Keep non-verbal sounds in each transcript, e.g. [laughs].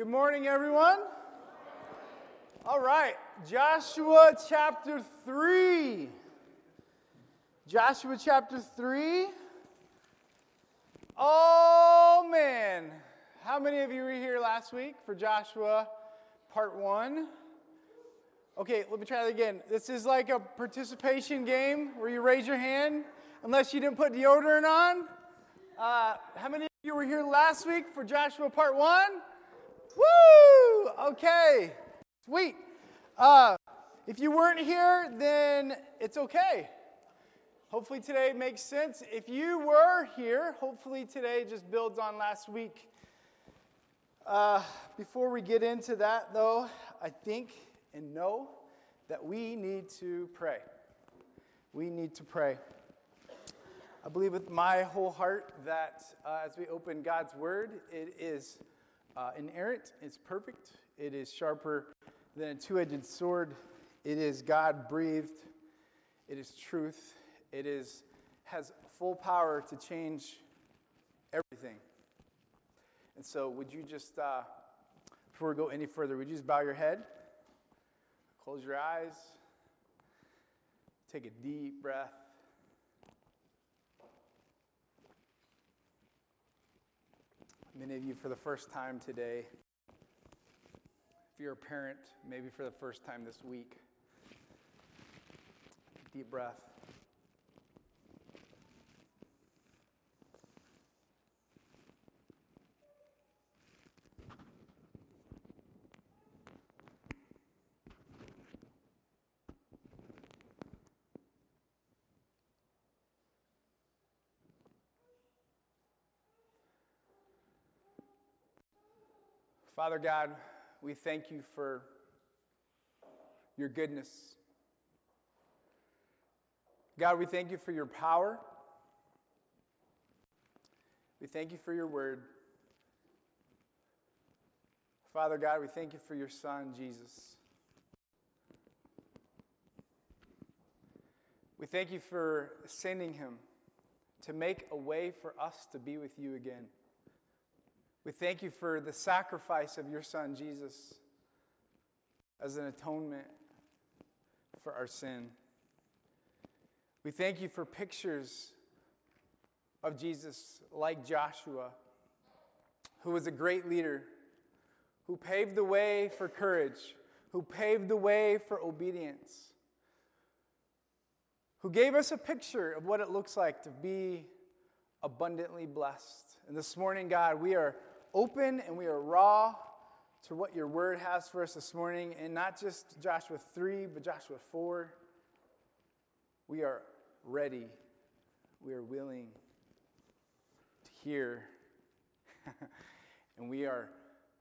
Good morning, everyone. All right, Joshua chapter 3. Joshua chapter 3. Oh, man. How many of you were here last week for Joshua part 1? Okay, let me try that again. This is like a participation game where you raise your hand unless you didn't put deodorant on. Uh, how many of you were here last week for Joshua part 1? Woo! Okay, sweet. Uh, if you weren't here, then it's okay. Hopefully today makes sense. If you were here, hopefully today just builds on last week. Uh, before we get into that, though, I think and know that we need to pray. We need to pray. I believe with my whole heart that uh, as we open God's Word, it is uh, inerrant, it's perfect, it is sharper than a two edged sword, it is God breathed, it is truth, it is, has full power to change everything. And so, would you just, uh, before we go any further, would you just bow your head, close your eyes, take a deep breath. Many of you, for the first time today, if you're a parent, maybe for the first time this week, deep breath. Father God, we thank you for your goodness. God, we thank you for your power. We thank you for your word. Father God, we thank you for your son, Jesus. We thank you for sending him to make a way for us to be with you again. We thank you for the sacrifice of your son, Jesus, as an atonement for our sin. We thank you for pictures of Jesus like Joshua, who was a great leader, who paved the way for courage, who paved the way for obedience, who gave us a picture of what it looks like to be abundantly blessed. And this morning, God, we are open and we are raw to what your word has for us this morning, and not just Joshua 3, but Joshua 4. We are ready, we are willing to hear, [laughs] and we are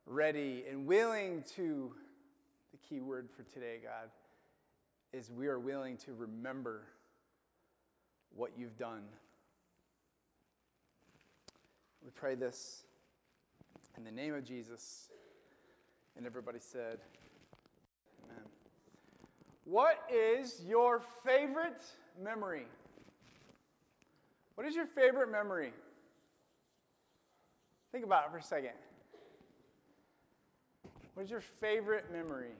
ready and willing to. The key word for today, God, is we are willing to remember what you've done. We pray this in the name of Jesus. And everybody said, Amen. What is your favorite memory? What is your favorite memory? Think about it for a second. What is your favorite memory?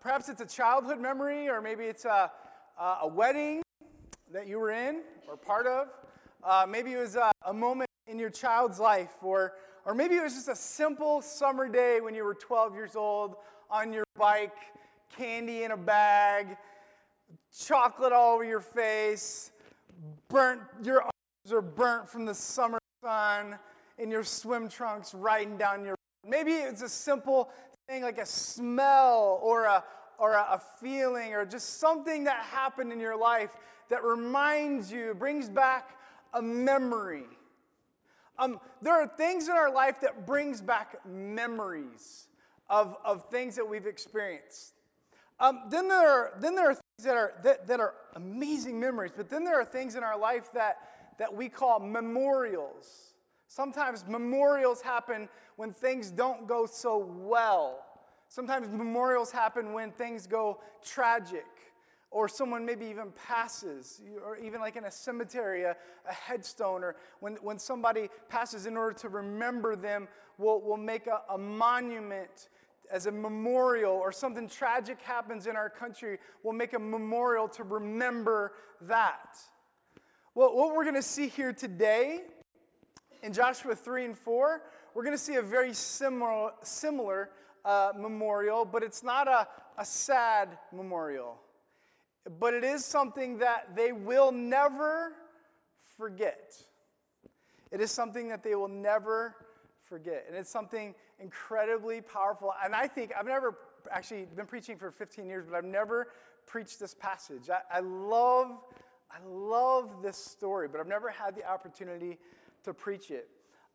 Perhaps it's a childhood memory, or maybe it's a, a wedding that you were in or part of. Uh, maybe it was a, a moment in your child's life, or, or maybe it was just a simple summer day when you were 12 years old on your bike, candy in a bag, chocolate all over your face, burnt, your arms are burnt from the summer sun, in your swim trunks riding down your. Maybe it's a simple thing like a smell or a, or a, a feeling or just something that happened in your life that reminds you, brings back a memory. Um, there are things in our life that brings back memories of, of things that we've experienced. Um, then, there are, then there are things that are, that, that are amazing memories, but then there are things in our life that, that we call memorials. Sometimes memorials happen when things don't go so well. Sometimes memorials happen when things go tragic. Or someone maybe even passes, or even like in a cemetery, a, a, headstone, or when, when somebody passes, in order to remember them, we'll, we'll make a, a monument as a memorial, or something tragic happens in our country, we'll make a memorial to remember that. Well, what we're going to see here today in Joshua 3 and 4, we're going to see a very similar, similar uh, memorial, but it's not a, a sad memorial but it is something that they will never forget. It is something that they will never forget. And it's something incredibly powerful. And I think I've never actually been preaching for 15 years, but I've never preached this passage. I, I love, I love this story, but I've never had the opportunity to preach it.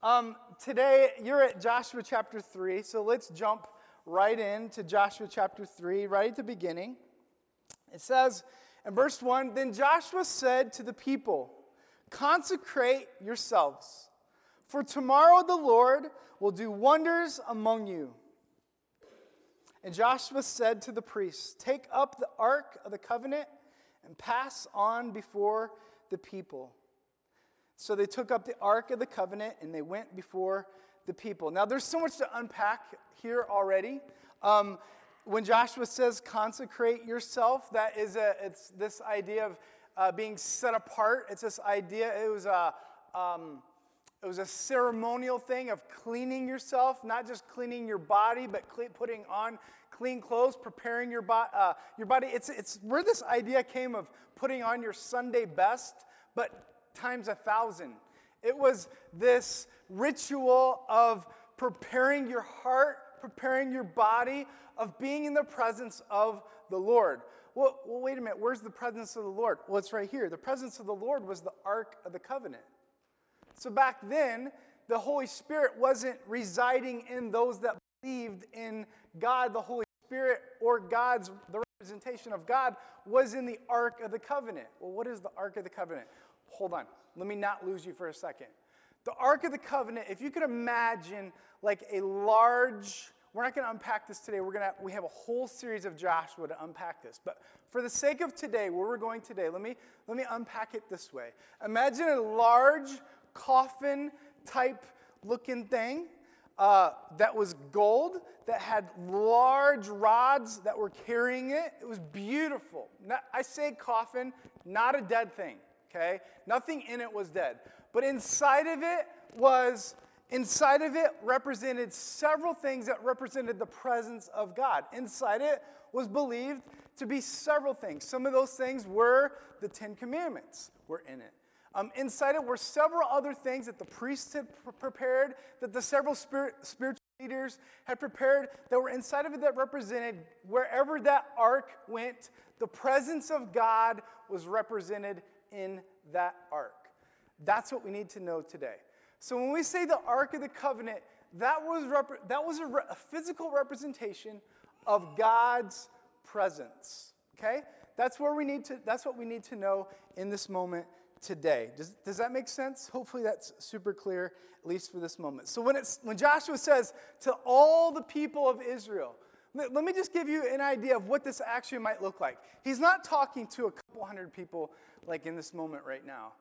Um, today, you're at Joshua chapter 3, so let's jump right into Joshua chapter 3, right at the beginning. It says in verse 1 Then Joshua said to the people, Consecrate yourselves, for tomorrow the Lord will do wonders among you. And Joshua said to the priests, Take up the ark of the covenant and pass on before the people. So they took up the ark of the covenant and they went before the people. Now, there's so much to unpack here already. Um, when Joshua says consecrate yourself, that is a, it's this idea of uh, being set apart. It's this idea, it was a, um, it was a ceremonial thing of cleaning yourself, not just cleaning your body, but putting on clean clothes, preparing your, bo- uh, your body. It's, it's where this idea came of putting on your Sunday best, but times a thousand. It was this ritual of preparing your heart, preparing your body, of being in the presence of the Lord. Well, well, wait a minute. Where's the presence of the Lord? Well, it's right here. The presence of the Lord was the Ark of the Covenant. So back then, the Holy Spirit wasn't residing in those that believed in God. The Holy Spirit or God's, the representation of God, was in the Ark of the Covenant. Well, what is the Ark of the Covenant? Hold on. Let me not lose you for a second. The Ark of the Covenant, if you could imagine like a large we're not going to unpack this today. We're going to we have a whole series of Joshua to unpack this. But for the sake of today, where we're going today, let me let me unpack it this way. Imagine a large coffin type looking thing uh, that was gold, that had large rods that were carrying it. It was beautiful. I say coffin, not a dead thing, okay? Nothing in it was dead. But inside of it was Inside of it represented several things that represented the presence of God. Inside it was believed to be several things. Some of those things were the Ten Commandments were in it. Um, inside it were several other things that the priests had prepared, that the several spirit, spiritual leaders had prepared that were inside of it that represented wherever that ark went, the presence of God was represented in that ark. That's what we need to know today. So when we say the Ark of the Covenant, that was, rep- that was a, re- a physical representation of God's presence. Okay? That's where we need to, that's what we need to know in this moment today. Does, does that make sense? Hopefully that's super clear, at least for this moment. So when, it's, when Joshua says to all the people of Israel, let, let me just give you an idea of what this actually might look like. He's not talking to a couple hundred people like in this moment right now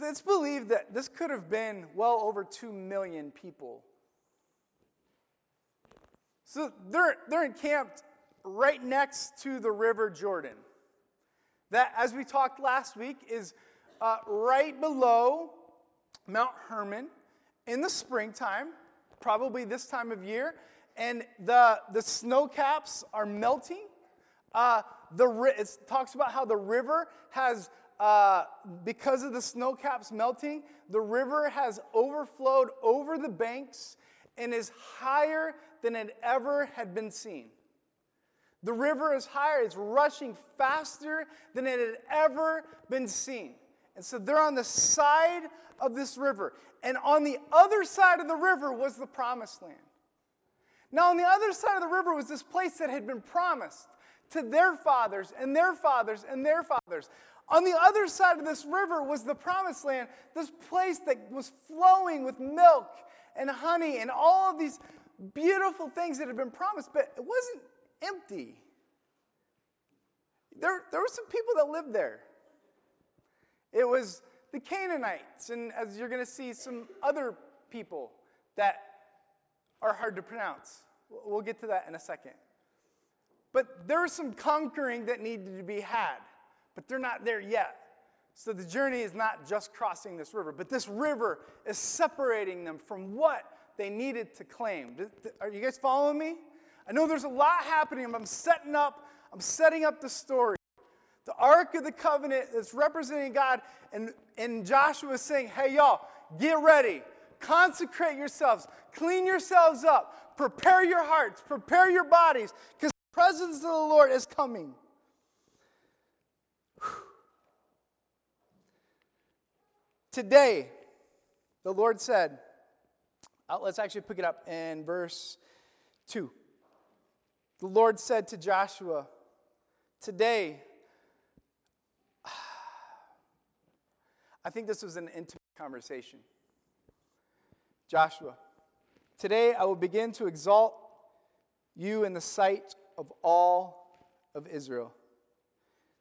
it's believed that this could have been well over 2 million people. So they're, they're encamped right next to the River Jordan. That, as we talked last week, is uh, right below Mount Hermon in the springtime, probably this time of year, and the, the snow caps are melting. Uh, the, it talks about how the river has uh, because of the snow caps melting, the river has overflowed over the banks and is higher than it ever had been seen. The river is higher, it's rushing faster than it had ever been seen. And so they're on the side of this river. And on the other side of the river was the promised land. Now, on the other side of the river was this place that had been promised to their fathers and their fathers and their fathers. On the other side of this river was the promised land, this place that was flowing with milk and honey and all of these beautiful things that had been promised, but it wasn't empty. there, there were some people that lived there. It was the Canaanites, and as you're going to see, some other people that are hard to pronounce. We'll get to that in a second. But there's some conquering that needed to be had, but they're not there yet. So the journey is not just crossing this river, but this river is separating them from what they needed to claim. Are you guys following me? I know there's a lot happening. I'm setting up, I'm setting up the story. The Ark of the Covenant that's representing God, and, and Joshua is saying, Hey, y'all, get ready. Consecrate yourselves, clean yourselves up, prepare your hearts, prepare your bodies, because the presence of the Lord is coming. Today, the Lord said, uh, let's actually pick it up in verse 2. The Lord said to Joshua, Today, [sighs] I think this was an intimate conversation. Joshua, today I will begin to exalt you in the sight of all of Israel,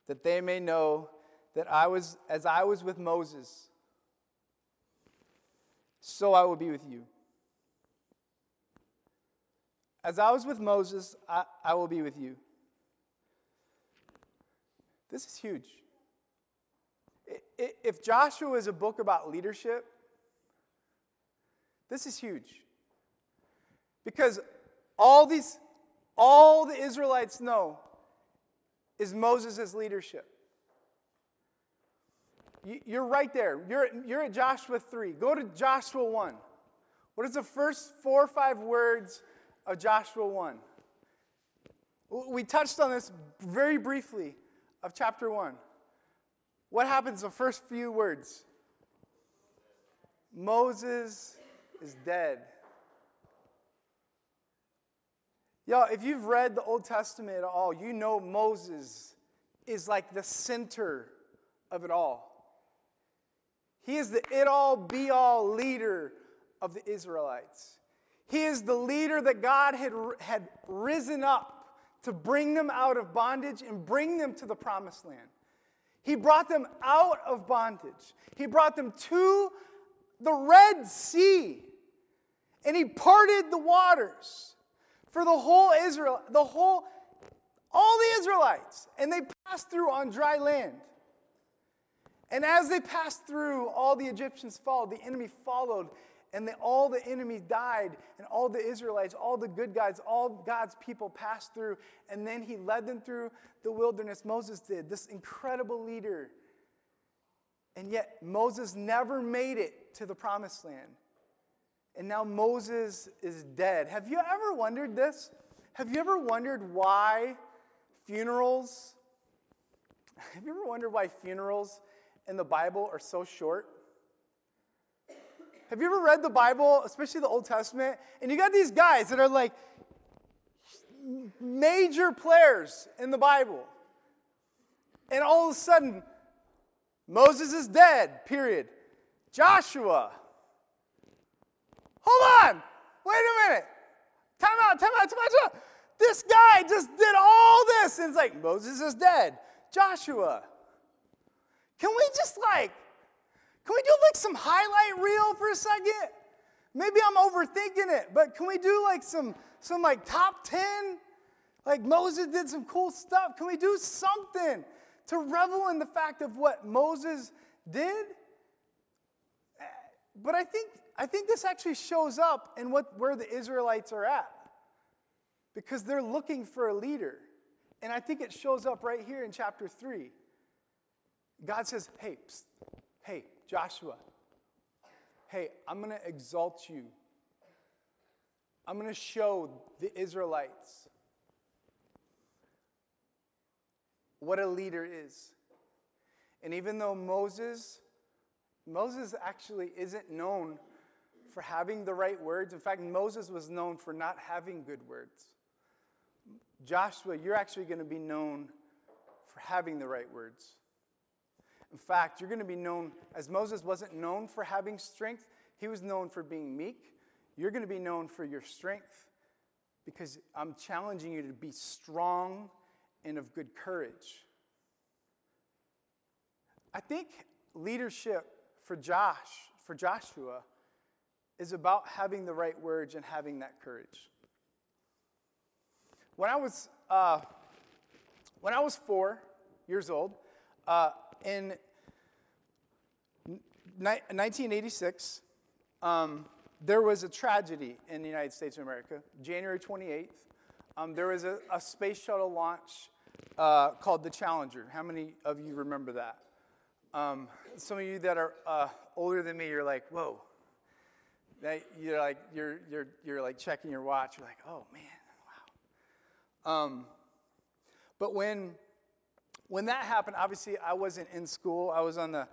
that they may know that I was, as I was with Moses, so I will be with you. As I was with Moses, I, I will be with you. This is huge. If Joshua is a book about leadership, this is huge. Because all these, all the Israelites know is Moses' leadership. You're right there. You're, you're at Joshua 3. Go to Joshua 1. What is the first four or five words of Joshua 1? We touched on this very briefly of chapter 1. What happens the first few words? Moses is dead. Y'all, if you've read the Old Testament at all, you know Moses is like the center of it all. He is the it all be all leader of the Israelites. He is the leader that God had, had risen up to bring them out of bondage and bring them to the promised land. He brought them out of bondage. He brought them to the Red Sea. And he parted the waters for the whole Israel, the whole, all the Israelites. And they passed through on dry land. And as they passed through, all the Egyptians followed. The enemy followed, and they, all the enemies died, and all the Israelites, all the good guys, all God's people passed through. And then he led them through the wilderness. Moses did, this incredible leader. And yet, Moses never made it to the promised land. And now Moses is dead. Have you ever wondered this? Have you ever wondered why funerals? [laughs] Have you ever wondered why funerals in the Bible are so short? Have you ever read the Bible, especially the Old Testament, and you got these guys that are like major players in the Bible, and all of a sudden, Moses is dead, period. Joshua. Hold on. Wait a minute. Time out, time out, time out. This guy just did all this. And it's like, Moses is dead. Joshua. Can we just like, can we do like some highlight reel for a second? Maybe I'm overthinking it, but can we do like some some like top 10? Like Moses did some cool stuff. Can we do something to revel in the fact of what Moses did? But I think I think this actually shows up in what where the Israelites are at. Because they're looking for a leader. And I think it shows up right here in chapter 3. God says, hey, psst, hey, Joshua, hey, I'm going to exalt you. I'm going to show the Israelites what a leader is. And even though Moses, Moses actually isn't known for having the right words, in fact, Moses was known for not having good words. Joshua, you're actually going to be known for having the right words. In fact, you're going to be known, as Moses wasn't known for having strength, he was known for being meek. You're going to be known for your strength because I'm challenging you to be strong and of good courage. I think leadership for Josh, for Joshua, is about having the right words and having that courage. When I was, uh, when I was four years old, uh, in ni- 1986, um, there was a tragedy in the United States of America. January 28th, um, there was a, a space shuttle launch uh, called the Challenger. How many of you remember that? Um, some of you that are uh, older than me, you're like, whoa. That you're like, you're, you're, you're like checking your watch. You're like, oh man, wow. Um, but when, when that happened, obviously I wasn't in school. I was on the,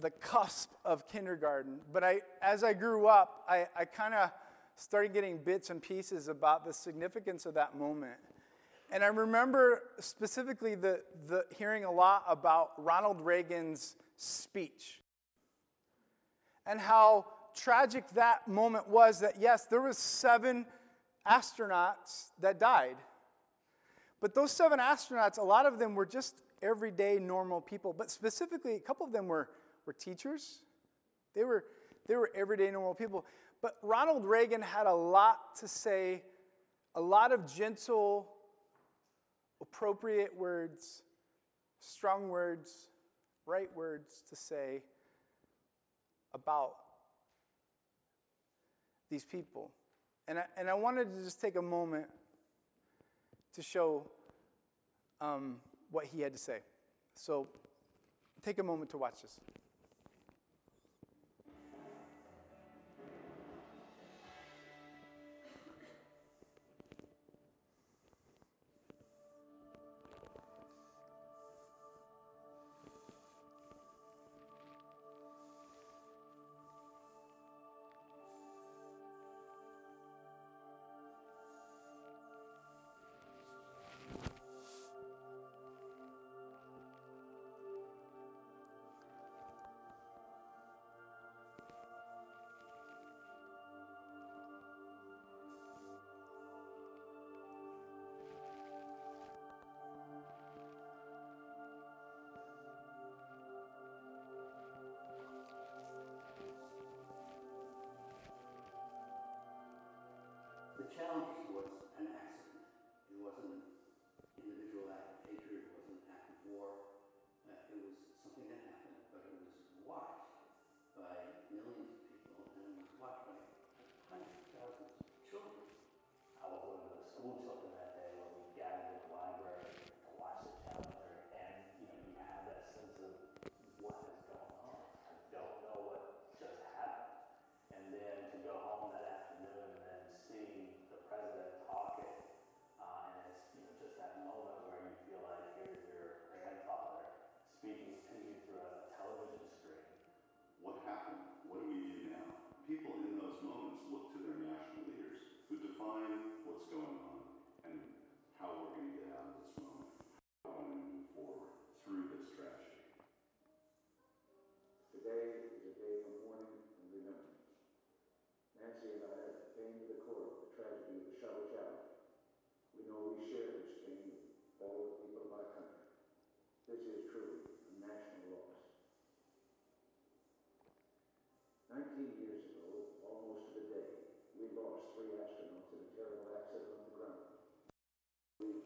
the cusp of kindergarten. But I, as I grew up, I, I kind of started getting bits and pieces about the significance of that moment. And I remember specifically the, the hearing a lot about Ronald Reagan's speech and how tragic that moment was that yes there was seven astronauts that died but those seven astronauts a lot of them were just everyday normal people but specifically a couple of them were, were teachers they were, they were everyday normal people but ronald reagan had a lot to say a lot of gentle appropriate words strong words right words to say about these people. And I, and I wanted to just take a moment to show um, what he had to say. So take a moment to watch this. The 19 years ago, almost to the day, we lost three astronauts in a terrible accident on the ground. We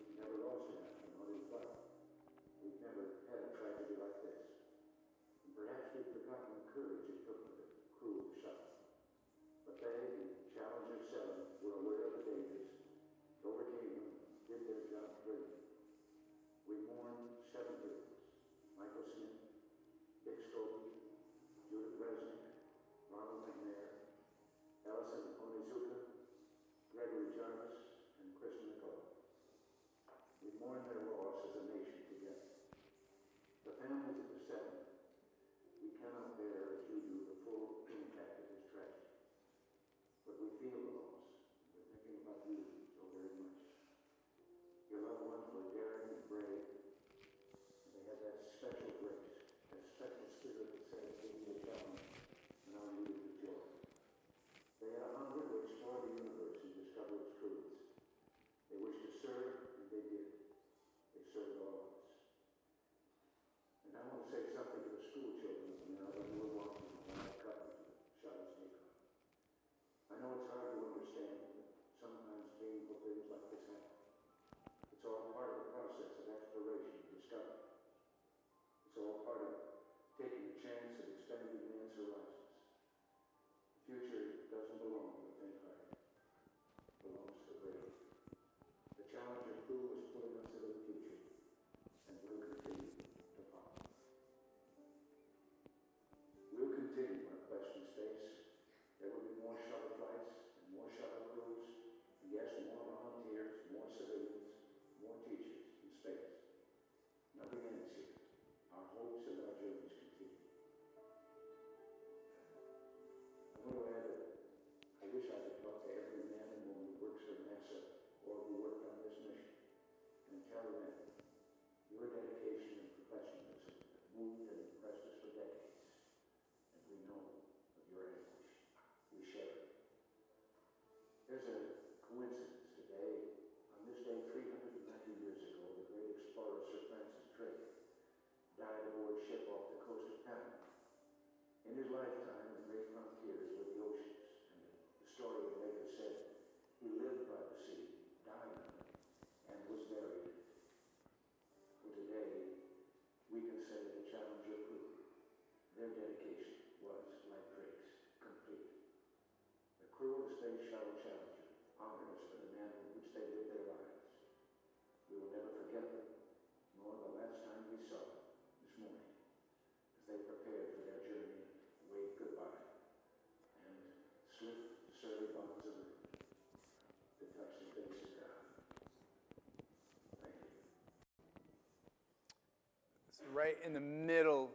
right in the middle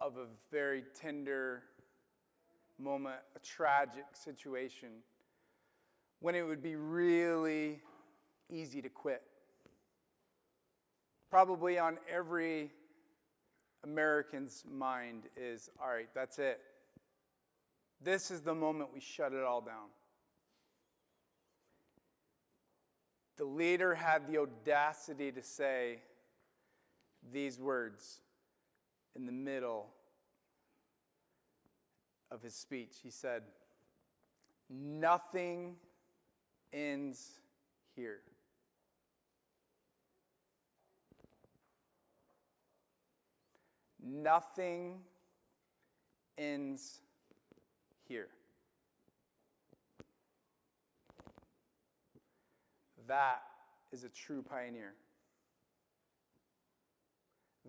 of a very tender moment, a tragic situation, when it would be really easy to quit. Probably on every American's mind is all right, that's it. This is the moment we shut it all down. The leader had the audacity to say these words in the middle of his speech. He said, Nothing ends here. Nothing ends here. That is a true pioneer.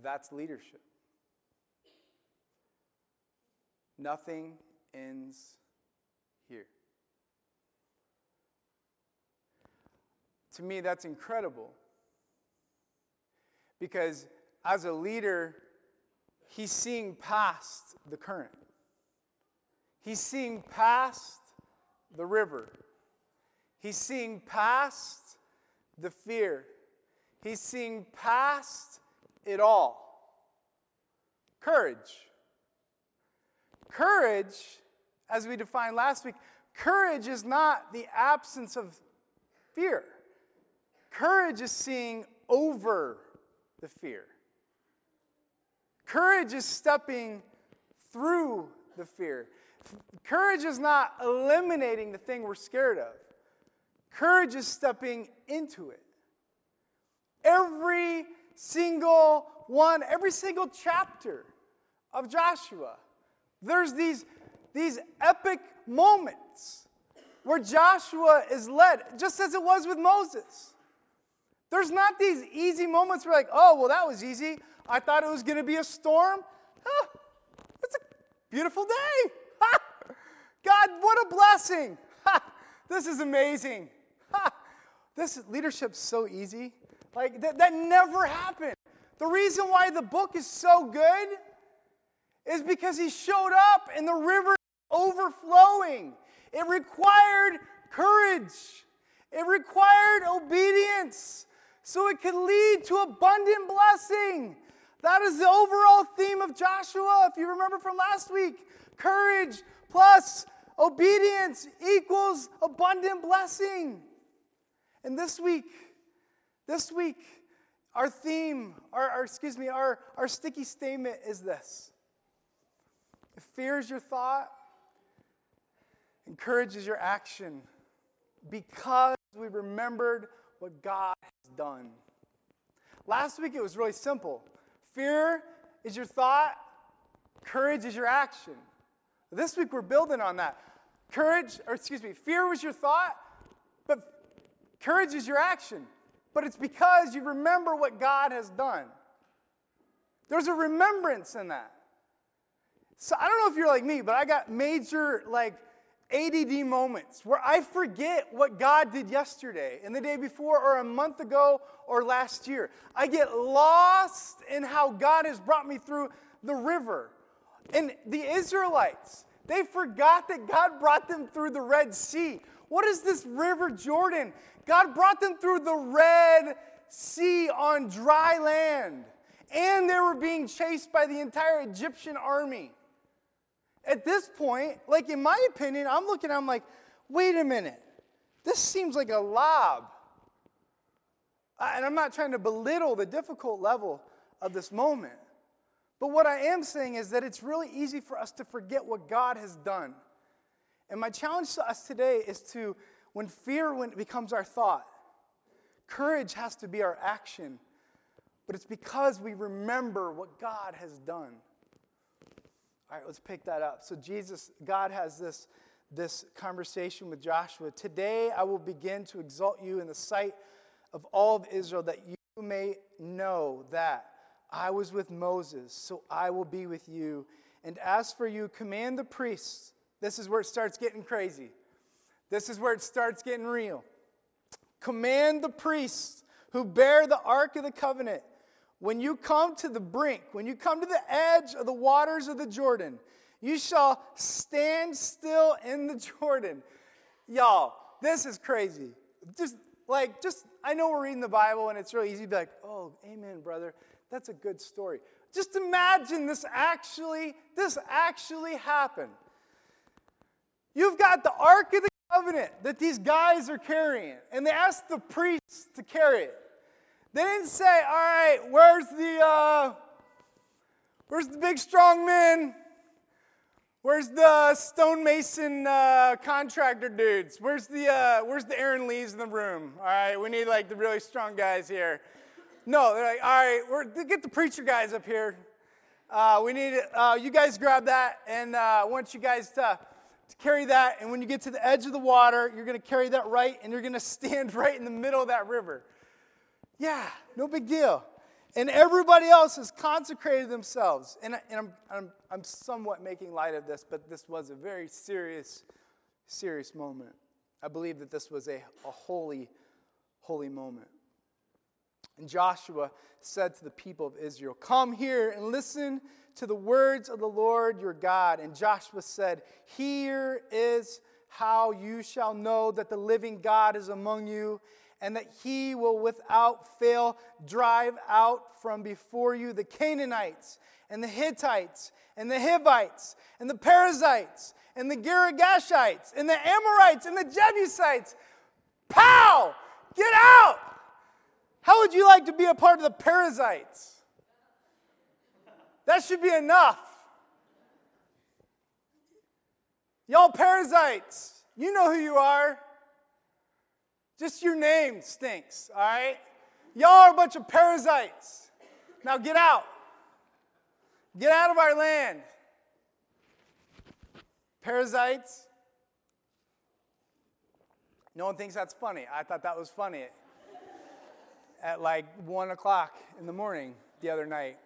That's leadership. Nothing ends here. To me, that's incredible. Because as a leader, he's seeing past the current, he's seeing past the river, he's seeing past the fear, he's seeing past it all. Courage. Courage, as we defined last week, courage is not the absence of fear. Courage is seeing over the fear. Courage is stepping through the fear. Courage is not eliminating the thing we're scared of. Courage is stepping into it. Every single one, every single chapter of Joshua, there's these, these epic moments where Joshua is led, just as it was with Moses. There's not these easy moments where, like, oh, well, that was easy. I thought it was going to be a storm. It's a beautiful day. Ha! God, what a blessing. Ha! This is amazing. Ha! This leadership's so easy. Like, that, that never happened. The reason why the book is so good is because he showed up and the river overflowing. It required courage. It required obedience so it could lead to abundant blessing. That is the overall theme of Joshua, if you remember from last week. Courage plus obedience equals abundant blessing. And this week, this week, our theme, our, our, excuse me, our, our sticky statement is this. Fear is your thought, and courage is your action, because we remembered what God has done. Last week it was really simple fear is your thought, courage is your action. This week we're building on that. Courage, or excuse me, fear was your thought, but courage is your action. But it's because you remember what God has done. There's a remembrance in that. So I don't know if you're like me, but I got major like ADD moments where I forget what God did yesterday and the day before or a month ago or last year. I get lost in how God has brought me through the river. And the Israelites, they forgot that God brought them through the Red Sea. What is this river Jordan? God brought them through the Red Sea on dry land. And they were being chased by the entire Egyptian army at this point, like in my opinion, I'm looking, I'm like, wait a minute. This seems like a lob. And I'm not trying to belittle the difficult level of this moment. But what I am saying is that it's really easy for us to forget what God has done. And my challenge to us today is to, when fear becomes our thought, courage has to be our action. But it's because we remember what God has done. All right, let's pick that up. So Jesus, God has this, this conversation with Joshua. Today I will begin to exalt you in the sight of all of Israel that you may know that I was with Moses, so I will be with you. And as for you, command the priests. This is where it starts getting crazy. This is where it starts getting real. Command the priests who bear the ark of the covenant when you come to the brink, when you come to the edge of the waters of the Jordan, you shall stand still in the Jordan. Y'all, this is crazy. Just like, just, I know we're reading the Bible and it's really easy to be like, oh, amen, brother. That's a good story. Just imagine this actually, this actually happened. You've got the Ark of the Covenant that these guys are carrying, and they asked the priests to carry it. They didn't say, all right, where's the, uh, where's the big strong men? Where's the stonemason uh, contractor dudes? Where's the, uh, where's the Aaron Lees in the room? All right, we need like the really strong guys here. No, they're like, all right, we're, get the preacher guys up here. Uh, we need uh, you guys grab that, and uh, I want you guys to, to carry that. And when you get to the edge of the water, you're going to carry that right, and you're going [laughs] to stand right in the middle of that river. Yeah, no big deal. And everybody else has consecrated themselves. And, and I'm, I'm, I'm somewhat making light of this, but this was a very serious, serious moment. I believe that this was a, a holy, holy moment. And Joshua said to the people of Israel, Come here and listen to the words of the Lord your God. And Joshua said, Here is how you shall know that the living God is among you and that he will without fail drive out from before you the Canaanites and the Hittites and the Hivites and the Perizzites and the Girgashites and the Amorites and the Jebusites. Pow! Get out! How would you like to be a part of the parasites? That should be enough. Y'all parasites, you know who you are. Just your name stinks, all right? Y'all are a bunch of parasites. Now get out. Get out of our land. Parasites. No one thinks that's funny. I thought that was funny at like one o'clock in the morning the other night.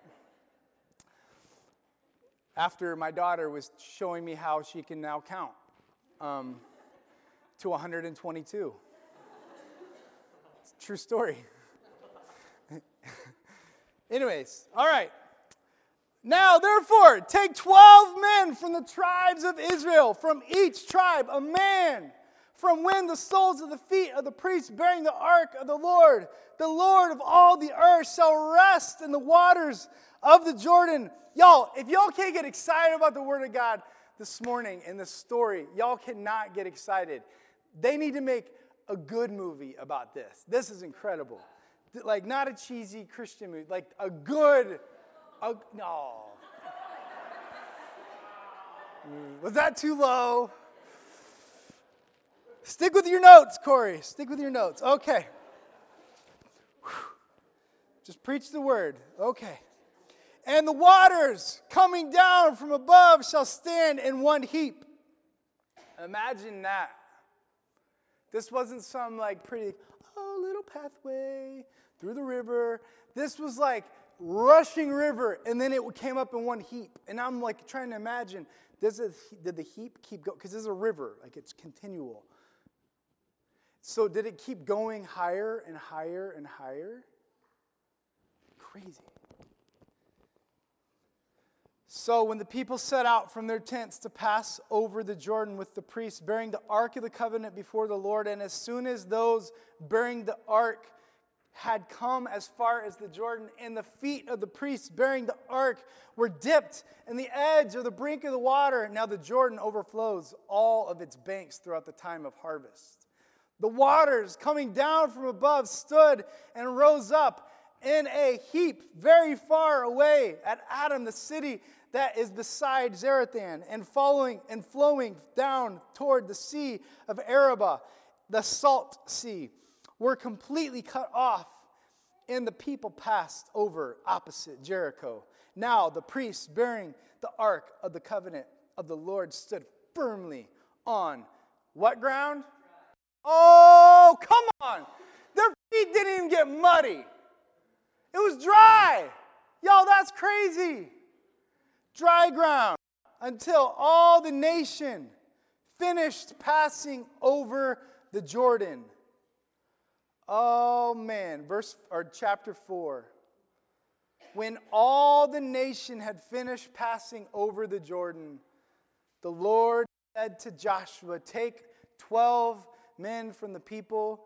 After my daughter was showing me how she can now count um, to 122. True story. [laughs] Anyways, all right. Now, therefore, take 12 men from the tribes of Israel, from each tribe a man, from when the soles of the feet of the priests bearing the ark of the Lord, the Lord of all the earth, shall rest in the waters of the Jordan. Y'all, if y'all can't get excited about the word of God this morning in this story, y'all cannot get excited. They need to make a good movie about this. This is incredible. Like, not a cheesy Christian movie, like a good, a, no. [laughs] Mm, was that too low? Stick with your notes, Corey. Stick with your notes. Okay. Just preach the word. Okay. And the waters coming down from above shall stand in one heap. Imagine that. This wasn't some like pretty, oh, little pathway through the river. This was like rushing river, and then it came up in one heap. And I'm like trying to imagine, does it, did the heap keep going? Because this is a river, like it's continual. So did it keep going higher and higher and higher? Crazy. So when the people set out from their tents to pass over the Jordan with the priests bearing the ark of the covenant before the Lord, and as soon as those bearing the ark had come as far as the Jordan, and the feet of the priests bearing the ark were dipped in the edge of the brink of the water, now the Jordan overflows all of its banks throughout the time of harvest. The waters coming down from above stood and rose up in a heap very far away at Adam, the city that is beside Zarethan, and following and flowing down toward the sea of Arabah, the salt sea, were completely cut off, and the people passed over opposite Jericho. Now the priests bearing the ark of the covenant of the Lord stood firmly on what ground? Oh, come on. Their feet didn't even get muddy. It was dry. Yo, that's crazy dry ground until all the nation finished passing over the Jordan. Oh man, verse or chapter 4. When all the nation had finished passing over the Jordan, the Lord said to Joshua, Take 12 men from the people,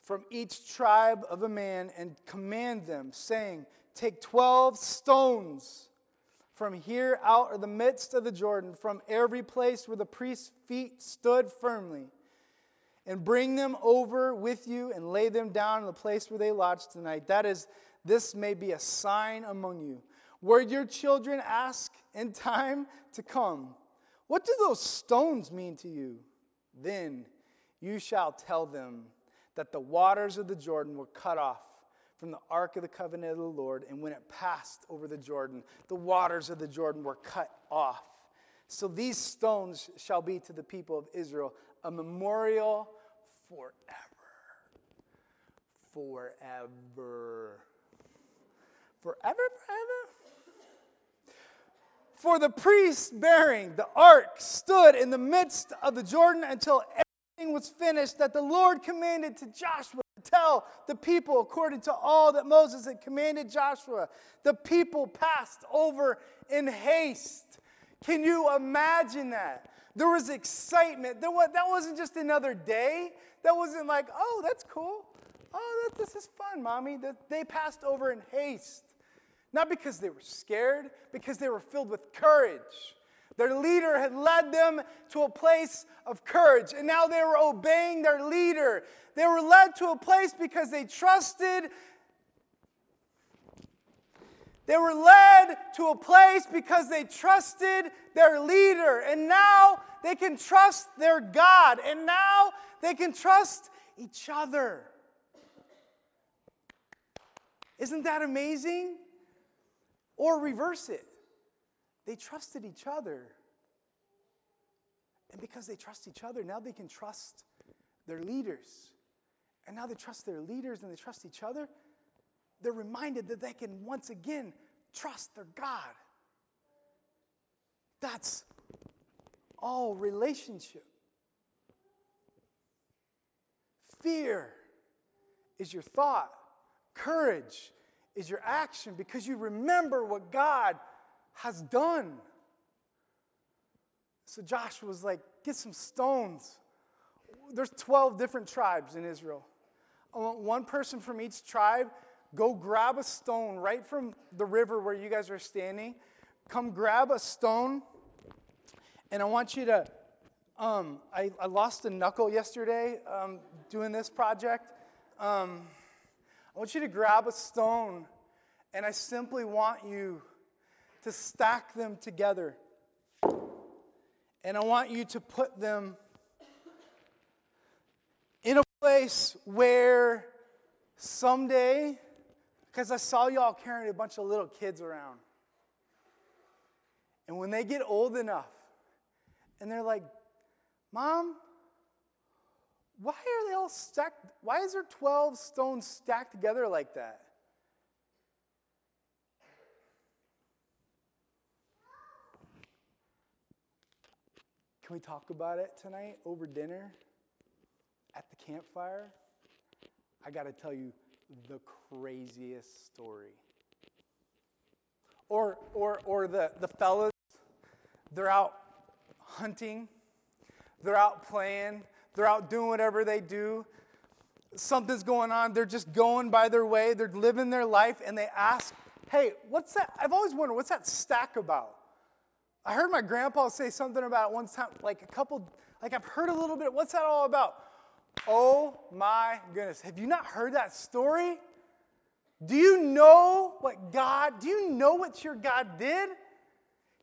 from each tribe of a man, and command them, saying, Take 12 stones from here out of the midst of the Jordan, from every place where the priest's feet stood firmly, and bring them over with you and lay them down in the place where they lodged tonight. That is, this may be a sign among you. Where your children ask in time to come, What do those stones mean to you? Then you shall tell them that the waters of the Jordan were cut off from the ark of the covenant of the Lord, and when it passed over the Jordan, the waters of the Jordan were cut off. So these stones shall be to the people of Israel a memorial forever. Forever. Forever, forever. For the priests bearing the ark stood in the midst of the Jordan until was finished that the Lord commanded to Joshua to tell the people according to all that Moses had commanded Joshua. The people passed over in haste. Can you imagine that? There was excitement. There was, that wasn't just another day. That wasn't like, oh, that's cool. Oh, that, this is fun, mommy. They passed over in haste. Not because they were scared, because they were filled with courage. Their leader had led them to a place of courage, and now they were obeying their leader. They were led to a place because they trusted. They were led to a place because they trusted their leader, and now they can trust their God, and now they can trust each other. Isn't that amazing? Or reverse it. They trusted each other. And because they trust each other, now they can trust their leaders. And now they trust their leaders and they trust each other. They're reminded that they can once again trust their God. That's all relationship. Fear is your thought, courage is your action because you remember what God has done. So Joshua was like, get some stones. There's 12 different tribes in Israel. I want one person from each tribe go grab a stone right from the river where you guys are standing. Come grab a stone, and I want you to. Um, I, I, lost a knuckle yesterday um, doing this project. Um, I want you to grab a stone, and I simply want you to stack them together. And I want you to put them in a place where someday, because I saw y'all carrying a bunch of little kids around, and when they get old enough and they're like, Mom, why are they all stacked? Why is there 12 stones stacked together like that? Can we talk about it tonight over dinner at the campfire? I got to tell you the craziest story. Or, or, or the, the fellas, they're out hunting, they're out playing, they're out doing whatever they do. Something's going on, they're just going by their way, they're living their life, and they ask, Hey, what's that? I've always wondered, what's that stack about? I heard my grandpa say something about it one time, like a couple, like I've heard a little bit. What's that all about? Oh my goodness. Have you not heard that story? Do you know what God, do you know what your God did?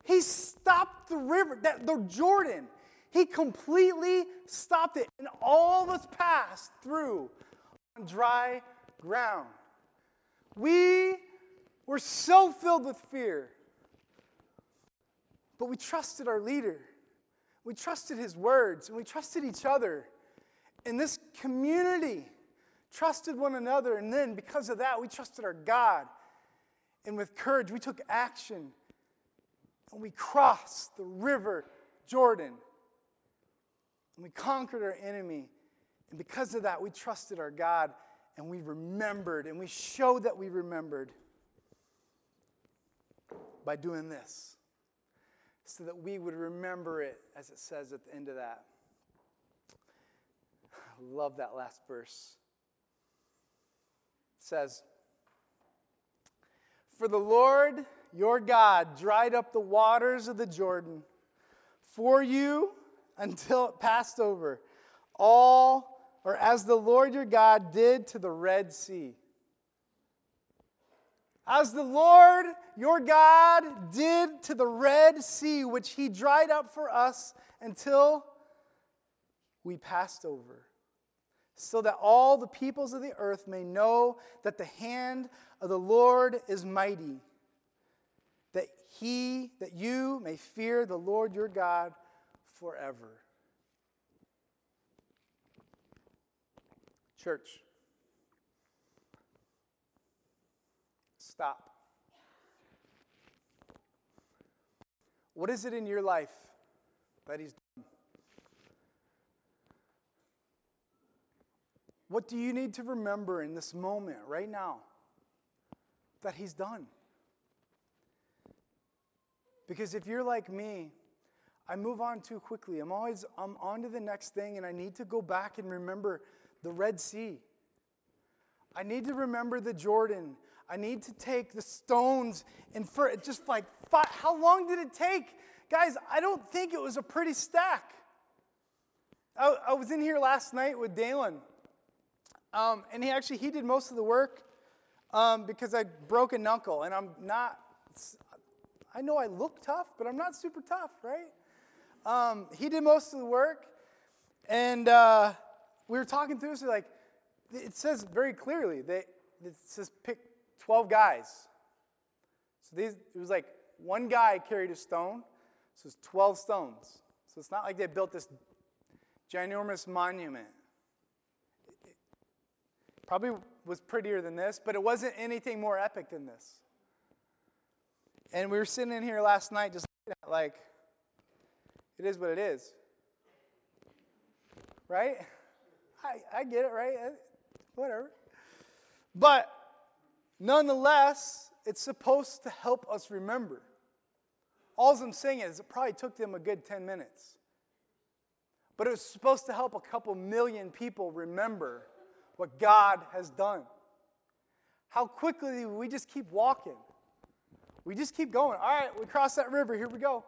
He stopped the river, that the Jordan. He completely stopped it, and all of us passed through on dry ground. We were so filled with fear. But we trusted our leader. We trusted his words, and we trusted each other. And this community trusted one another. And then, because of that, we trusted our God. And with courage, we took action. And we crossed the river Jordan. And we conquered our enemy. And because of that, we trusted our God. And we remembered. And we showed that we remembered by doing this so that we would remember it, as it says at the end of that. I [sighs] love that last verse. It says, For the Lord your God dried up the waters of the Jordan for you until it passed over, all, or as the Lord your God did to the Red Sea. As the Lord your God did to the Red Sea, which he dried up for us until we passed over, so that all the peoples of the earth may know that the hand of the Lord is mighty, that he, that you may fear the Lord your God forever. Church. Stop. What is it in your life that He's done? What do you need to remember in this moment, right now, that He's done? Because if you're like me, I move on too quickly. I'm always I'm on to the next thing, and I need to go back and remember the Red Sea. I need to remember the Jordan. I need to take the stones and for just like five, how long did it take? Guys, I don't think it was a pretty stack. I, I was in here last night with Dalen, um, and he actually he did most of the work um, because I broke a knuckle, and I'm not. I know I look tough, but I'm not super tough, right? Um, he did most of the work, and uh, we were talking through. So like, it says very clearly that it says pick 12 guys. So these, it was like one guy carried a stone, so it's 12 stones. So it's not like they built this ginormous monument. It probably was prettier than this, but it wasn't anything more epic than this. And we were sitting in here last night just at like, it is what it is. Right? I, I get it, right? Uh, whatever. But Nonetheless, it's supposed to help us remember. All I'm saying is it probably took them a good 10 minutes. But it was supposed to help a couple million people remember what God has done. How quickly we just keep walking. We just keep going. All right, we cross that river, here we go.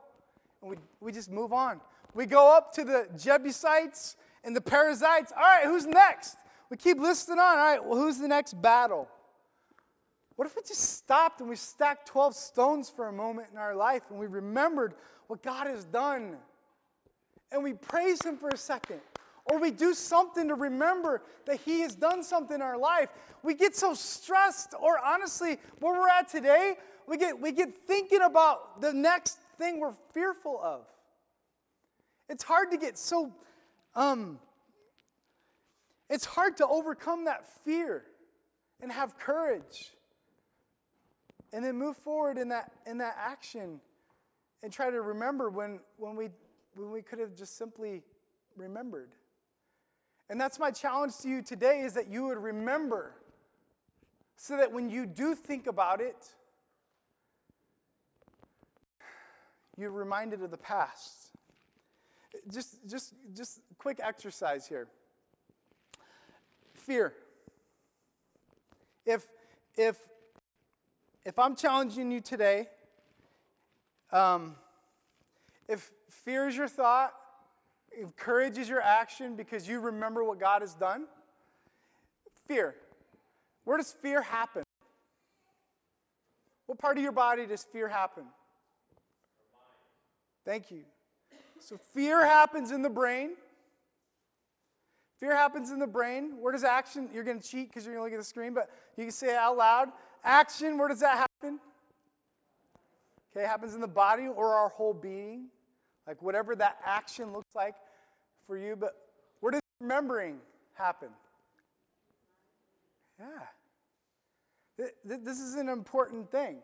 And we, we just move on. We go up to the Jebusites and the Perizzites. All right, who's next? We keep listing on. All right, well, who's the next battle? What if we just stopped and we stacked 12 stones for a moment in our life and we remembered what God has done? And we praise Him for a second. or we do something to remember that He has done something in our life. We get so stressed, or honestly, where we're at today, we get, we get thinking about the next thing we're fearful of. It's hard to get so, um, it's hard to overcome that fear and have courage and then move forward in that, in that action and try to remember when, when, we, when we could have just simply remembered. And that's my challenge to you today is that you would remember so that when you do think about it, you're reminded of the past. Just, just, just quick exercise here. Fear. If, if, if I'm challenging you today, um, if fear is your thought, if courage is your action because you remember what God has done, fear. Where does fear happen? What part of your body does fear happen? Thank you. So fear happens in the brain. Fear happens in the brain. Where does action? You're going to cheat because you're going to look at the screen, but you can say it out loud. Action, where does that happen? Okay, happens in the body or our whole being. Like whatever that action looks like for you. But where does remembering happen? Yeah. This is an important thing.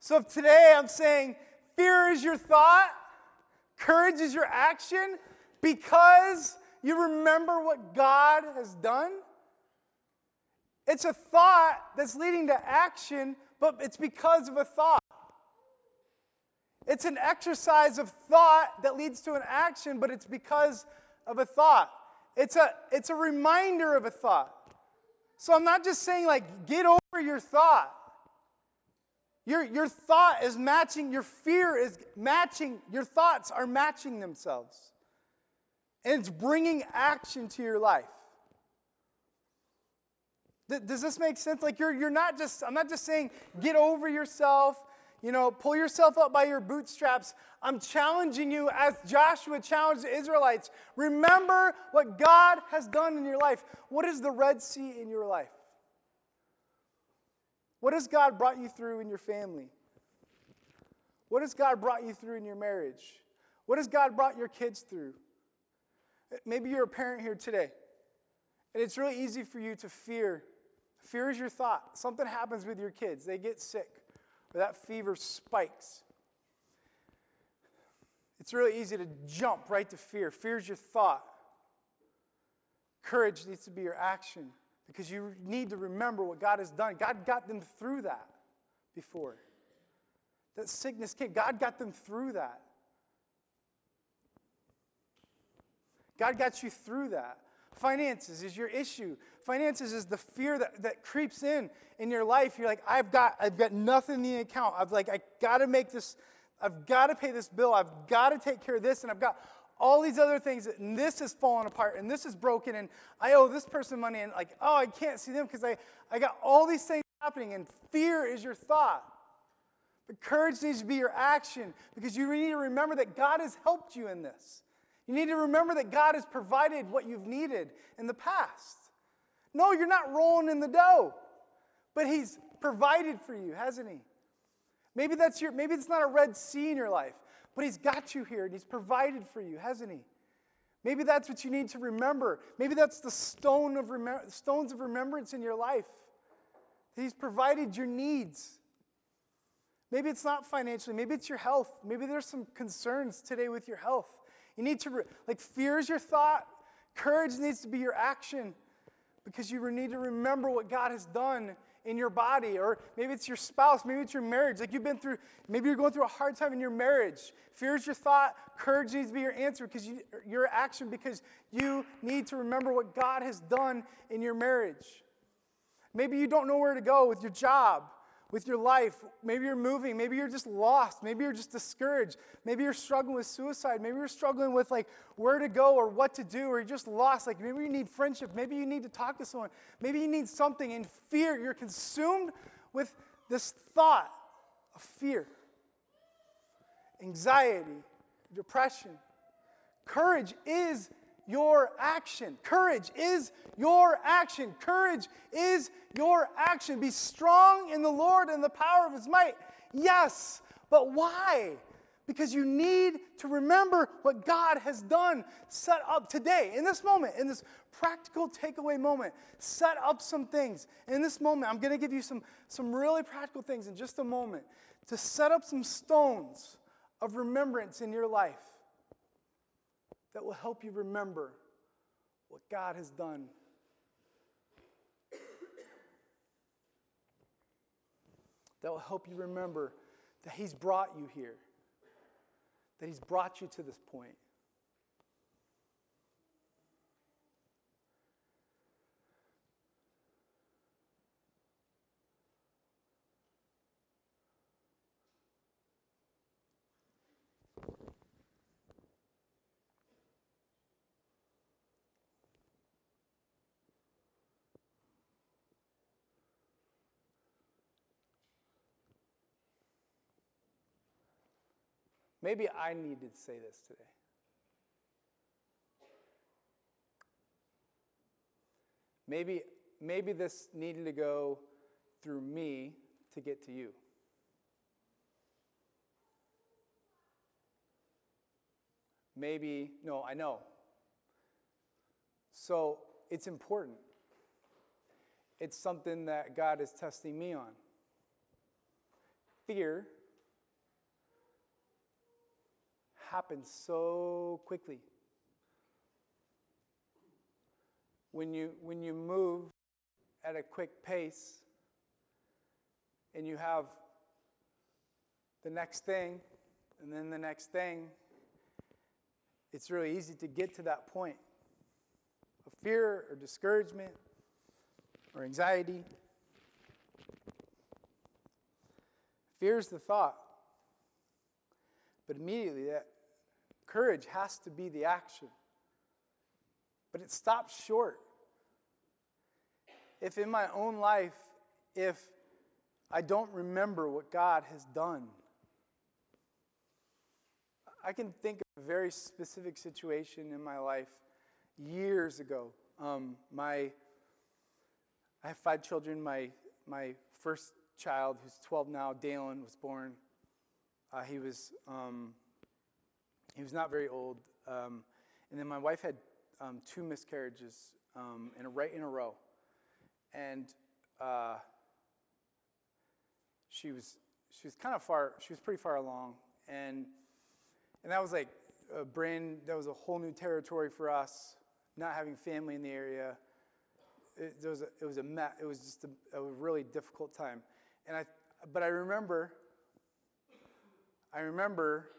So if today I'm saying fear is your thought, courage is your action, because you remember what God has done, it's a thought that's leading to action, but it's because of a thought. It's an exercise of thought that leads to an action, but it's because of a thought. It's a, it's a reminder of a thought. So I'm not just saying, like, get over your thought. Your, your thought is matching, your fear is matching, your thoughts are matching themselves. And it's bringing action to your life. Does this make sense? Like, you're, you're not just, I'm not just saying get over yourself, you know, pull yourself up by your bootstraps. I'm challenging you as Joshua challenged the Israelites. Remember what God has done in your life. What is the Red Sea in your life? What has God brought you through in your family? What has God brought you through in your marriage? What has God brought your kids through? Maybe you're a parent here today, and it's really easy for you to fear. Fear is your thought. Something happens with your kids, they get sick, or that fever spikes. It's really easy to jump right to fear. Fear is your thought. Courage needs to be your action because you need to remember what God has done. God got them through that before. That sickness came, God got them through that. God got you through that. Finances is your issue. Finances is the fear that, that creeps in in your life. You're like, I've got, I've got nothing in the account. I've like, I gotta make this, I've gotta pay this bill. I've gotta take care of this, and I've got all these other things, and this is falling apart, and this is broken, and I owe this person money, and like, oh, I can't see them because I, I got all these things happening, and fear is your thought. But courage needs to be your action because you need to remember that God has helped you in this. You need to remember that God has provided what you've needed in the past. No, you're not rolling in the dough, but He's provided for you, hasn't He? Maybe that's your maybe it's not a red sea in your life, but He's got you here and He's provided for you, hasn't He? Maybe that's what you need to remember. Maybe that's the stone of remem- stones of remembrance in your life. He's provided your needs. Maybe it's not financially, maybe it's your health. Maybe there's some concerns today with your health. You need to, re- like, fear is your thought, courage needs to be your action because you need to remember what God has done in your body, or maybe it's your spouse, maybe it's your marriage. Like you've been through, maybe you're going through a hard time in your marriage. Fear is your thought, courage needs to be your answer because you, your action because you need to remember what God has done in your marriage. Maybe you don't know where to go with your job with your life. Maybe you're moving. Maybe you're just lost. Maybe you're just discouraged. Maybe you're struggling with suicide. Maybe you're struggling with like where to go or what to do, or you're just lost. Like maybe you need friendship. Maybe you need to talk to someone. Maybe you need something in fear. You're consumed with this thought of fear, anxiety, depression. Courage is your action. Courage is your action. Courage is your action. Be strong in the Lord and the power of his might. Yes, but why? Because you need to remember what God has done. Set up today, in this moment, in this practical takeaway moment. Set up some things. In this moment, I'm going to give you some, some really practical things in just a moment to set up some stones of remembrance in your life that will help you remember what God has done. That will help you remember that He's brought you here, that He's brought you to this point. Maybe I needed to say this today. Maybe, maybe this needed to go through me to get to you. Maybe, no, I know. So it's important. It's something that God is testing me on. Fear happens so quickly. When you, when you move at a quick pace and you have the next thing and then the next thing, it's really easy to get to that point of fear or discouragement or anxiety. Fear is the thought, but immediately that courage has to be the action. But it stops short. If in my own life, if I don't remember what God has done, I can think of a very specific situation in my life years ago. Um, my, I have five children. My, my first child, who's 12 now, Dalen, was born. Uh, he was um, he was not very old, um, and then my wife had um, two miscarriages um, in a, right in a row, and uh, she was she was kind of far. She was pretty far along, and and that was like a brand. That was a whole new territory for us. Not having family in the area, it, was a, it was a met, It was just a, a really difficult time, and I. But I remember. I remember,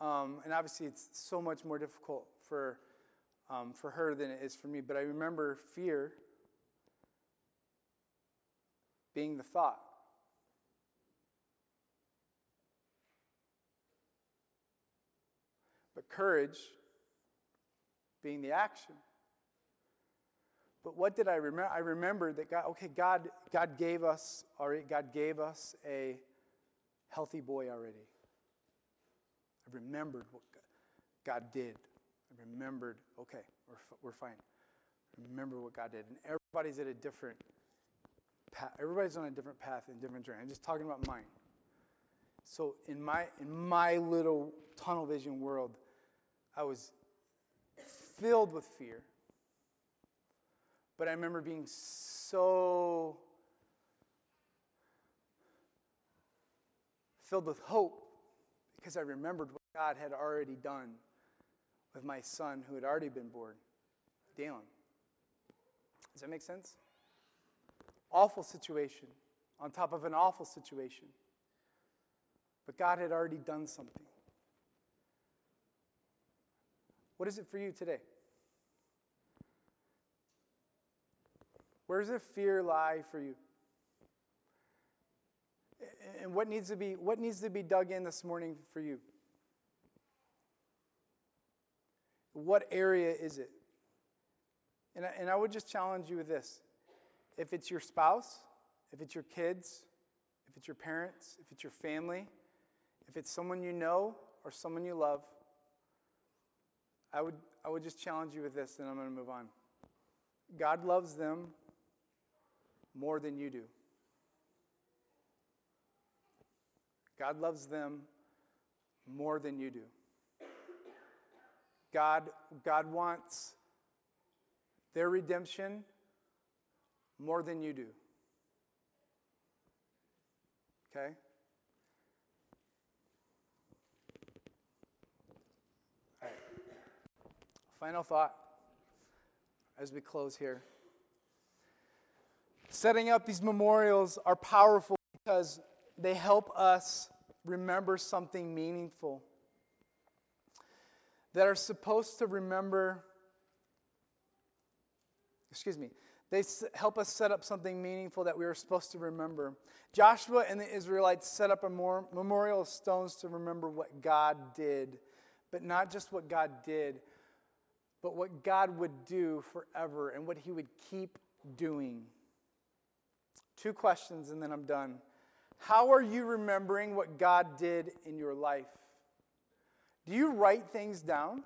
um, and obviously it's so much more difficult for um, for her than it is for me. But I remember fear being the thought. But courage being the action. But what did I remember? I remembered that God, okay, God, God gave us God gave us a healthy boy already. I remembered what God did. I remembered, okay, we're, we're fine. Remember what God did. And everybody's at a different path. Everybody's on a different path and different journey. I'm just talking about mine. So in my in my little tunnel vision world, I was filled with fear. But I remember being so filled with hope because I remembered God had already done with my son who had already been born, Dalen. Does that make sense? Awful situation on top of an awful situation. But God had already done something. What is it for you today? Where does the fear lie for you? And what needs to be what needs to be dug in this morning for you? What area is it? And I, and I would just challenge you with this. If it's your spouse, if it's your kids, if it's your parents, if it's your family, if it's someone you know or someone you love, I would, I I would just challenge you with this, and I'm going to move on. God loves them more than you do. God loves them more than you do. God, God wants their redemption more than you do. Okay? All right. Final thought as we close here. Setting up these memorials are powerful because they help us remember something meaningful. That are supposed to remember, excuse me, they help us set up something meaningful that we are supposed to remember. Joshua and the Israelites set up a mor- memorial of stones to remember what God did, but not just what God did, but what God would do forever and what He would keep doing. Two questions and then I'm done. How are you remembering what God did in your life? Do you write things down?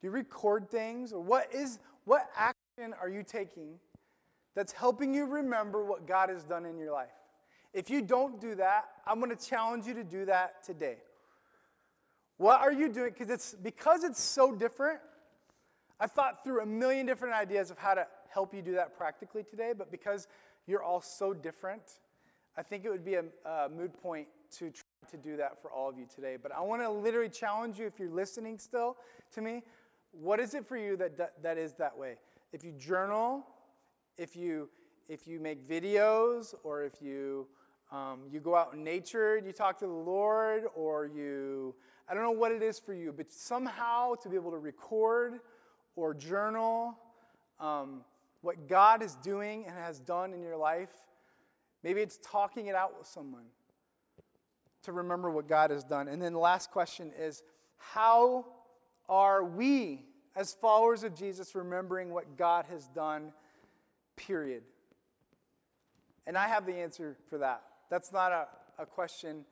Do you record things? Or what is what action are you taking that's helping you remember what God has done in your life? If you don't do that, I'm going to challenge you to do that today. What are you doing? Because it's because it's so different. I thought through a million different ideas of how to help you do that practically today, but because you're all so different, I think it would be a, a mood point to try to do that for all of you today. But I want to literally challenge you, if you're listening still to me, what is it for you that, that, that is that way? If you journal, if you if you make videos, or if you um, you go out in nature and you talk to the Lord, or you I don't know what it is for you, but somehow to be able to record or journal um, what God is doing and has done in your life. Maybe it's talking it out with someone to remember what God has done. And then the last question is how are we, as followers of Jesus, remembering what God has done, period? And I have the answer for that. That's not a, a question.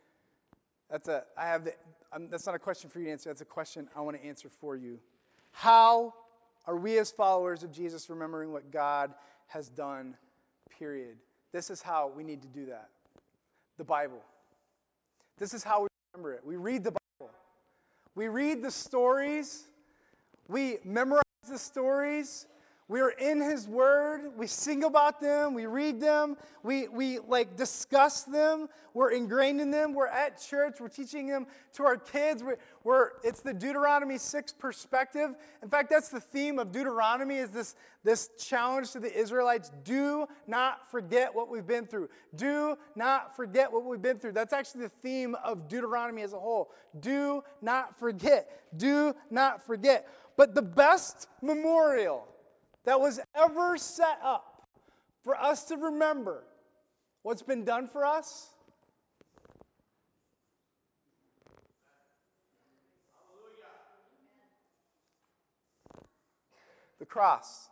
That's a I have the um, that's not a question for you to answer. That's a question I want to answer for you. How are we as followers of Jesus remembering what God has done? Period. This is how we need to do that. The Bible. This is how we remember it. We read the Bible. We read the stories. We memorize the stories. We are in His Word. We sing about them. We read them. We, we like discuss them. We're ingrained in them. We're at church. We're teaching them to our kids. We're, we're, it's the Deuteronomy 6 perspective. In fact, that's the theme of Deuteronomy is this, this challenge to the Israelites. Do not forget what we've been through. Do not forget what we've been through. That's actually the theme of Deuteronomy as a whole. Do not forget. Do not forget. But the best memorial that was ever set up for us to remember what's been done for us? The cross.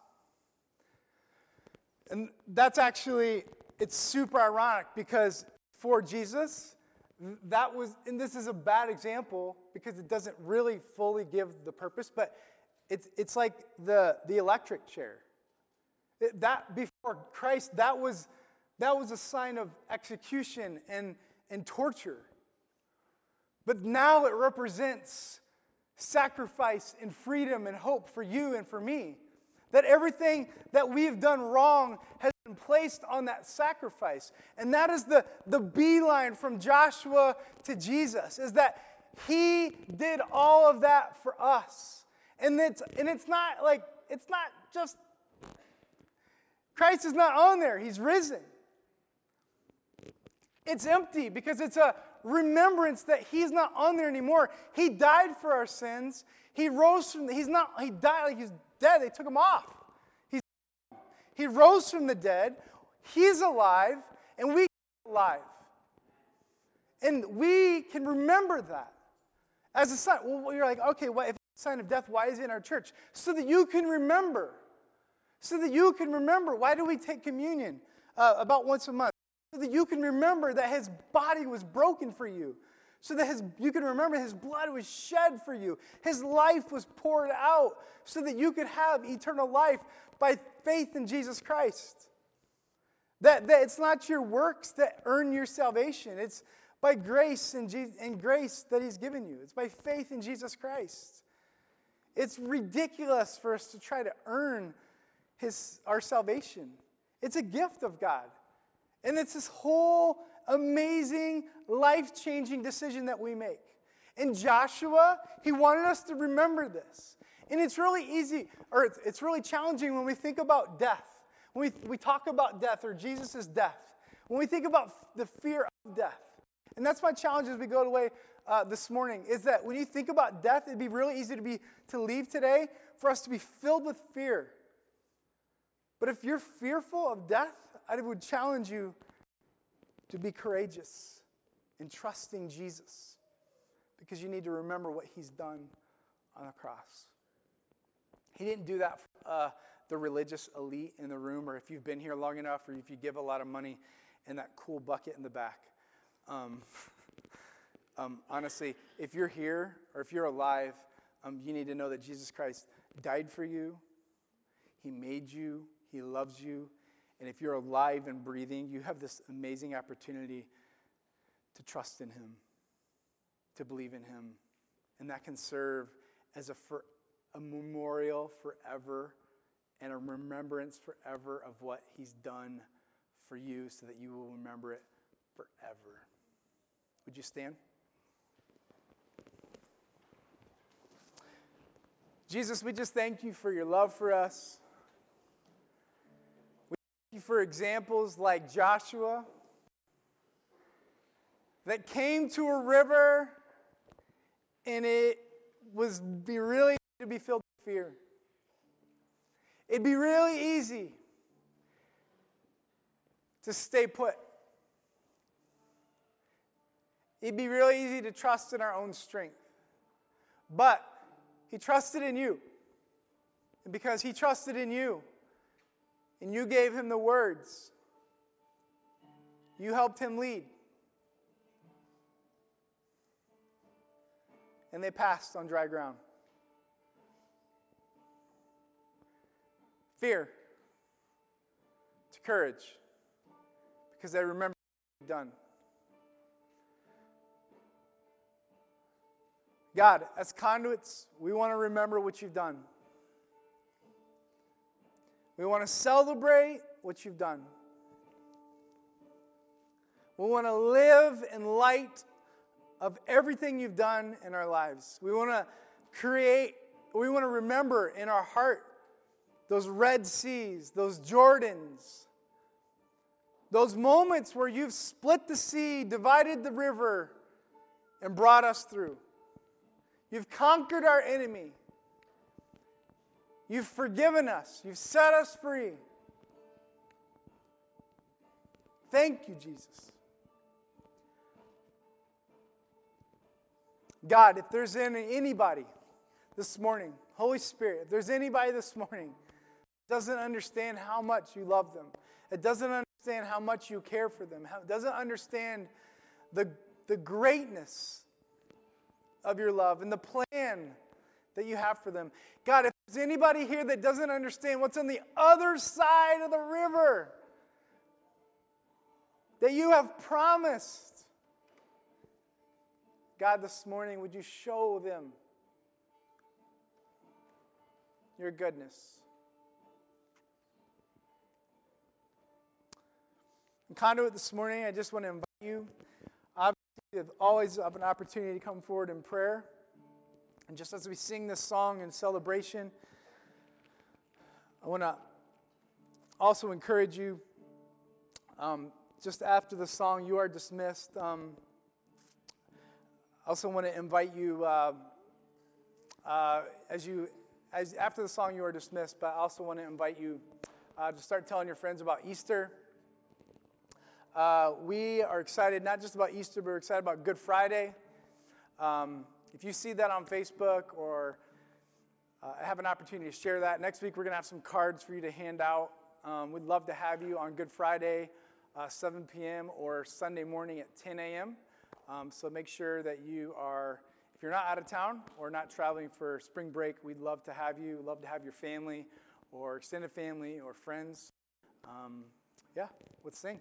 And that's actually, it's super ironic because for Jesus, that was, and this is a bad example because it doesn't really fully give the purpose, but it's, it's like the, the electric chair. That before Christ, that was, that was a sign of execution and, and torture. But now it represents sacrifice and freedom and hope for you and for me. That everything that we've done wrong has been placed on that sacrifice. And that is the, the beeline from Joshua to Jesus, is that he did all of that for us. And it's, and it's not like, it's not just, Christ is not on there, he's risen. It's empty because it's a remembrance that he's not on there anymore. He died for our sins. He rose from the, he's not he died like he's dead. They took him off. He's he rose from the dead. He's alive and we alive. And we can remember that as a sign. Well, you're like, okay, well, if sign of death, why is it in our church? So that you can remember. So that you can remember. Why do we take communion uh, about once a month? so that you can remember that his body was broken for you, so that his, you can remember his blood was shed for you. His life was poured out so that you could have eternal life by faith in Jesus Christ. That, that it's not your works that earn your salvation. It's by grace and, Je- and grace that he's given you. It's by faith in Jesus Christ. It's ridiculous for us to try to earn his, our salvation. It's a gift of God. And it's this whole amazing, life changing decision that we make. And Joshua, he wanted us to remember this. And it's really easy, or it's, really challenging when we think about death. When we, we talk about death or Jesus' death. When we think about the fear of death. And that's my challenge as we go away uh, this morning is that when you think about death, it'd be really easy to be to leave today for us to be filled with fear. But if you're fearful of death, I would challenge you to be courageous and trusting Jesus because you need to remember what he's done on the cross. He didn't do that for uh, the religious elite in the room, or if you've been here long enough, or if you give a lot of money in that cool bucket in the back. Um, [laughs] um, honestly, if you're here or if you're alive, um, you need to know that Jesus Christ died for you, He made you, He loves you, and if you're alive and breathing, you have this amazing opportunity to trust in Him, to believe in Him. And that can serve as a, for, a memorial forever and a remembrance forever of what He's done for you so that you will remember it forever. Would you stand? Jesus, we just thank you for your love for us We thank you for examples like Joshua that came to a river and it was be really to be filled with fear. It'd be really easy to stay put. It'd be really easy to trust in our own strength. But he trusted in you. And because he trusted in you, and you gave him the words. You helped him lead. And they passed on dry ground. Fear to courage because they remember what you've done. God, as conduits, we want to remember what you've done. We want to celebrate what you've done. We want to live in light of everything you've done in our lives. We want to create, we want to remember in our heart those Red Seas, those Jordans, those moments where you've split the sea, divided the river, and brought us through. You've conquered our enemy. You've forgiven us. You've set us free. Thank you, Jesus. God, if there's any, anybody this morning, Holy Spirit, if there's anybody this morning doesn't understand how much you love them, it doesn't understand how much you care for them, It doesn't understand the, the greatness of your love and the plan that you have for them. God, if there's anybody here that doesn't understand what's on the other side of the river that you have promised, God, this morning, would you show them your goodness? In Conduit this morning, I just want to invite you. You always have an opportunity to come forward in prayer. And just as we sing this song in celebration, I want to also encourage you. Um, just after the song, you are dismissed. Um, I also want to invite you uh, uh, as you as after the song, you are dismissed. But I also want to invite you uh, to start telling your friends about Easter. Uh, we are excited not just about Easter, but we're excited about Good Friday. Um, if you see that on Facebook or uh, have an opportunity to share that, next week we're going to have some cards for you to hand out. Um, we'd love to have you on Good Friday, uh, 7 p.m., or Sunday morning at 10 a.m. Um, so make sure that you are, if you're not out of town or not traveling for spring break, we'd love to have you. Love to have your family or extended family or friends. Um, yeah, let's sing.